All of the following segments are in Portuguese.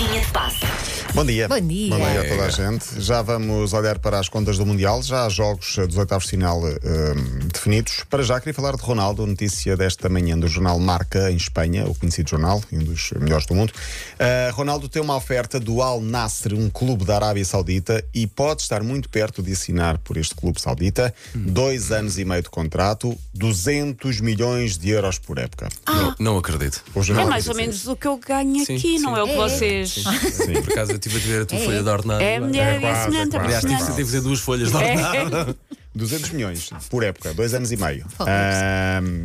Linha de passe. Bom dia. Bom dia. Bom dia a toda a gente. Já vamos olhar para as contas do Mundial. Já há jogos dos oitavos de final eh, definidos. Para já, queria falar de Ronaldo, notícia desta manhã do jornal Marca, em Espanha, o conhecido jornal, um dos melhores do mundo. Eh, Ronaldo tem uma oferta do Al Nasser, um clube da Arábia Saudita, e pode estar muito perto de assinar por este clube saudita. Dois anos e meio de contrato, 200 milhões de euros por época. Não, não acredito. O É mais ou assim. menos o que eu ganho Sim, aqui, não sim. é o que É. vocês. Sim, por acaso estive a ver a tua É. folha de ordenado. É, mulher, é, quase, semelhante, é é Aliás, tive, tive a fazer duas folhas de ordenado. 200 milhões por época, dois anos e meio. Ahm,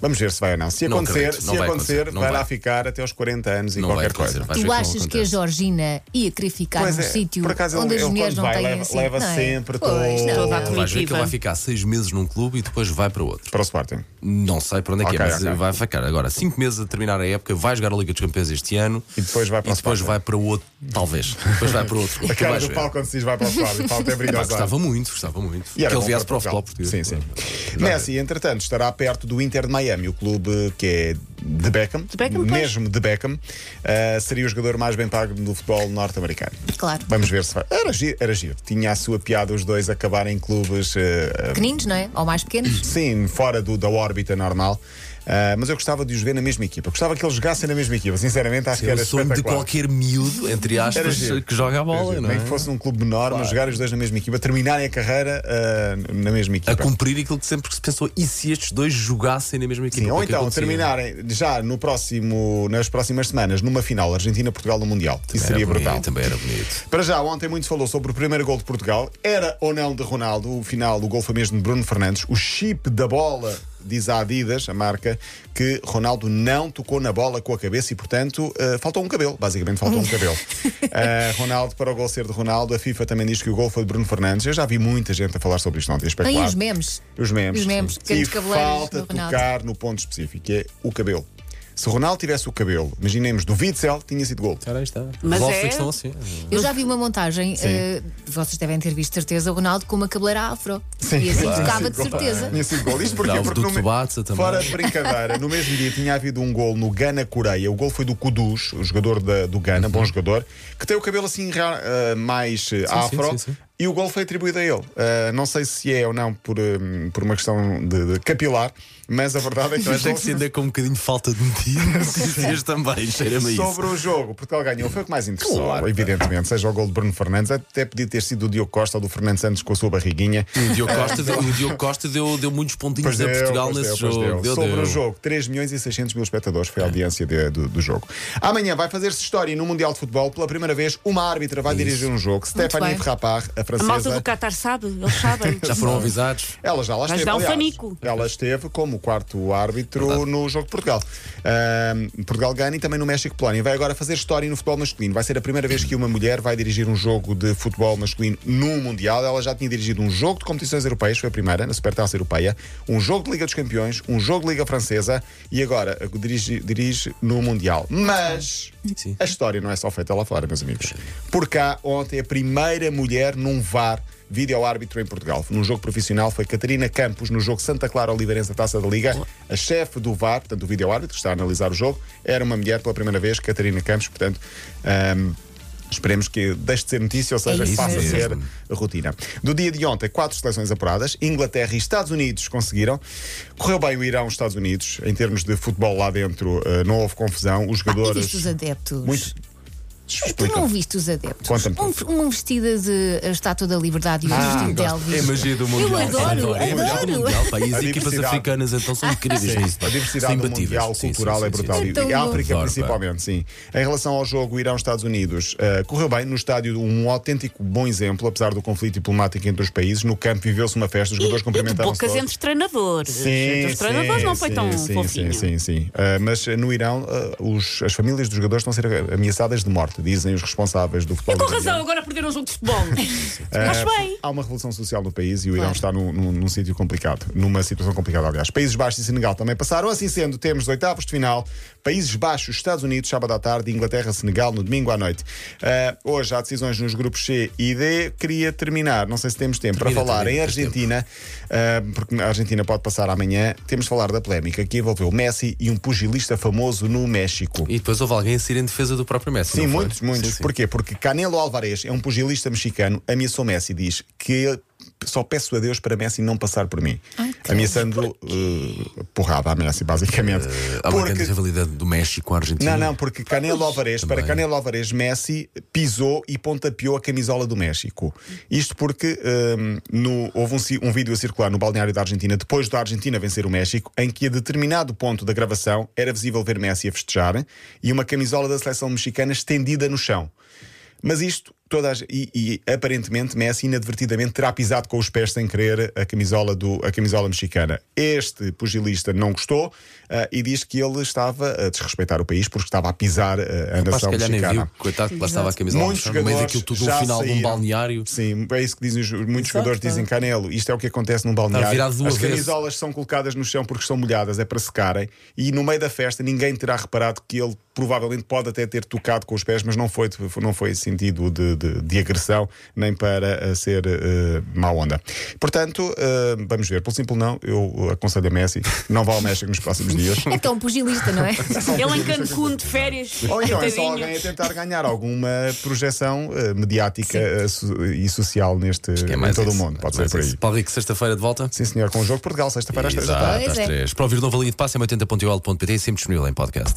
vamos ver se vai ou não. Se Não acontecer, acredito, não se vai acontecer, acontecer, não vai vai. lá ficar até aos 40 anos e Não vai qualquer acontecer, coisa. vais ver Tu não achas que a acontece. Georgina ia querer ficar num é, sítio por acaso onde ele- as ele mulheres quando não vai, têm leva- assim? leva não é? sempre Pois, todo- não. Toda a Vais ver que ele vai ficar seis meses num clube e depois vai para outro. Para o Sporting. Não sei para onde é que Ok, é, mas ok. vai ficar agora cinco meses a terminar a época, vai jogar a Liga dos Campeões este ano E depois vai para e o depois Sporting. vai para outro, talvez. Depois vai para outro. A Tu cara vais do ver. Paulo quando se diz vai para o Sporting. O Paulo Pá, brilhoso. gostava muito, gostava muito. E era que ele viesse para o Portugal. futebol português. Sim, sim. Messi, entretanto, estará perto do Inter de Miami, o clube que é de Beckham. De Beckham, pois. mesmo de Beckham. Ah, seria o jogador mais bem pago do futebol norte-americano. Claro. Vamos ver se vai. Era giro, era giro. Tinha a sua piada os dois acabarem em clubes. ah, Pequeninos, não é? Ou mais pequenos? Sim, fora do- da órbita normal. Ah, mas eu gostava de os ver na mesma equipa. Gostava que eles jogassem na mesma equipa. Sinceramente, acho que É era sonho de qualquer miúdo, entre aspas, que joga a bola, Nem não é? que fosse num clube menor, mas jogarem os dois na mesma equipa, terminarem a carreira ah, na mesma A equipa. cumprir aquilo que sempre se pensou. E se estes dois jogassem na mesma equipa? Sim, ou então acontecia? terminarem já no próximo, nas próximas semanas numa final Argentina-Portugal no Mundial. Isso seria bonito, brutal. Também era bonito. Para já, ontem muito se falou sobre o primeiro gol de Portugal. Era ou não de Ronaldo? O final, o gol foi mesmo de Bruno Fernandes. O chip da bola, diz a Adidas, a marca, que Ronaldo não tocou na bola com a cabeça e, portanto, eh, faltou um cabelo. Basicamente, faltou um cabelo. Eh, Ronaldo, para o gol ser de Ronaldo, a FIFA também diz que o gol foi de Bruno Fernandes. Eu já vi muita gente a falar sobre isto ontem, a Tem os memes. Os memes. Os memes, E falta tocar no ponto específico, que é o cabelo. Se o Ronaldo tivesse o cabelo, imaginemos do Witzel, tinha sido gol. Aí está. Mas Resolve-se é- a questão assim. Eu já vi uma montagem, eh, vocês devem ter visto de certeza, o Ronaldo com uma cabeleira afro. Sim, e assim claro. tocava de Sim, certeza. Tinha sido gol. Isto porque, Não, porque do no Tsubasa também. Fora de brincadeira, no mesmo dia tinha havido um gol no Gana-Coreia. O gol foi do Kudus, o jogador da- do Gana, bom jogador, que tem o cabelo assim ra- ah, mais eh, afro. Uhum. sim, sim. E o gol foi atribuído a ele. Ah, não sei se é ou não por, hum, por uma questão de, de capilar, mas a verdade é que. Eu achei que se ainda com um bocadinho de falta de notícias também, cheira-me a isso. Sobre o jogo, Portugal ganhou, foi o que mais interessou, Claro. evidentemente. Seja o gol de Bruno Fernandes, até podia ter sido do Diogo Costa ou do Fernando Santos com a sua barriguinha. O Diogo Costa, deu, o Diogo Costa deu, deu muitos pontinhos Pois a Portugal nesse deu, pois jogo. deu. Deu, Sobre deu. o jogo, 3 milhões e 600 mil espectadores foi a audiência de- do, do jogo. Amanhã vai fazer-se história no Mundial de Futebol. Pela primeira vez, uma árbitra vai dirigir um jogo. Stephanie bem. Frappard, a A malta francesa. do Qatar sabe, eles sabem. Já foram avisados? Ela já lá Vais esteve. dar um aliás. fanico. Ela esteve como quarto árbitro no jogo de Portugal. Portugal ganha e também no México-Polónia. Vai agora fazer história no futebol masculino. Vai ser a primeira vez que uma mulher vai dirigir um jogo de futebol masculino no Mundial. Ela já tinha dirigido um jogo de competições europeias, foi a primeira, na Supertaça Europeia, um jogo de Liga dos Campeões, um jogo de Liga Francesa e agora dirige, dirige no Mundial. Mas Sim. a história não é só feita lá fora, meus amigos. Por cá, ontem, a primeira mulher num VAR vídeo-árbitro em Portugal. Num jogo profissional foi Catarina Campos, no jogo Santa Clara Oliveirense da Taça da Liga. A chefe do VAR, portanto, o vídeo-árbitro, que está a analisar o jogo, era uma mulher pela primeira vez, Catarina Campos, portanto. ahm, Esperemos que deixe de ser notícia, ou seja, É que isso passe a ser rotina. Do dia de ontem, quatro seleções apuradas. Inglaterra e Estados Unidos conseguiram. Correu bem o Irão Estados Unidos. Em termos de futebol lá dentro, eh, não houve confusão. Os jogadores. viste os adeptos? Muito. Tu Explica. não viste os adeptos? Um, uma vestida de a estátua da liberdade e um Ah, vestido de É a Elvis. magia do Mundial. adoro, É a magia do adoro. Mundial, pá. E as A equipas africanas então são incríveis pá. A diversidade do mundial Sim, cultural sim, é sim, brutal. sim, E- sim. E a. África, Adoro, pá. principalmente, sim. Em relação ao jogo Irão-Estados Unidos, eh, correu bem no estádio, um autêntico bom exemplo, apesar do conflito diplomático entre os países. No campo viveu-se uma festa, os jogadores cumprimentaram-se. bocas todos. entre treinadores. Sim, entre os treinadores sim, não foi sim, tão sim, fofinho. Sim, sim, sim. Ah, mas no Irão, os- as famílias dos jogadores estão a ser ameaçadas de morte, dizem os responsáveis do futebol. Com iraniano. razão, agora perderam um jogo de futebol. Ah, Acho bem. Há uma revolução social no país e o Irão Claro. está num, num- num sítio complicado, numa situação complicada, aliás. Países Baixos e Senegal também passaram. Assim sendo, temos oitavos de final, Países Baixos, Estados Unidos, sábado à tarde, e Inglaterra, Senegal, no domingo à noite. Ah, hoje há decisões nos grupos C e D. Queria terminar, não sei se temos tempo, Termina, para falar termina, em Argentina, ah, porque a Argentina pode passar amanhã. Temos de falar da polémica que envolveu Messi e um pugilista famoso no México. E depois houve alguém a sair em defesa do próprio Messi. Sim, foi? Muitos, muitos. Sim, sim. Porquê? Porque Canelo Alvarez é um pugilista mexicano, ameaçou Messi, diz que só peço a Deus para Messi não passar por mim. Ai. Ameaçando uh, porrada a Messi, basicamente. Há uma Porque- rivalidade do México com a Argentina. Não, não, porque Canelo Alvarez, para. Canelo Alvarez, Messi pisou e pontapeou a camisola do México. Isto porque hum, no- houve um, um vídeo a circular no balneário da Argentina, depois da Argentina vencer o México, em que a determinado ponto da gravação era visível ver Messi a festejar e uma camisola da seleção mexicana estendida no chão. Mas isto, toda e, e aparentemente Messi inadvertidamente terá pisado com os pés sem querer a camisola, do, a camisola mexicana. Este pugilista não gostou ah, e diz que ele estava a desrespeitar o país porque estava a pisar ah, a se nação nem mexicana. viu, coitado, que lá estava a camisola Muitos no chão, no meio jogadores daquilo tudo, um final de um balneário. Sim, é isso que dizem os- muitos Exato. jogadores dizem Canelo. Isto é o que acontece num balneário. As camisolas são colocadas no chão porque estão molhadas, é para secarem. E no meio da festa ninguém terá reparado que ele provavelmente pode até ter tocado com os pés, mas não foi, não foi sentido de, de- de agressão nem para eh, ser eh, má onda. Portanto, eh, vamos ver. Pelo simples não, eu aconselho a Messi, não vá ao México nos próximos dias. É tão pugilista, não é? Ele em Cancún de férias. Ou então é só alguém a tentar ganhar alguma projeção eh, mediática so- e social neste, É em mais todo isso, o mundo. Pode ser por isso. aí. Paulo Rico, sexta-feira de volta. Sim, senhor, com o jogo Portugal, sexta-feira às três da tarde. É. três. Para ouvir o novo linha de passe é 80.ol.pt sempre disponível em podcast.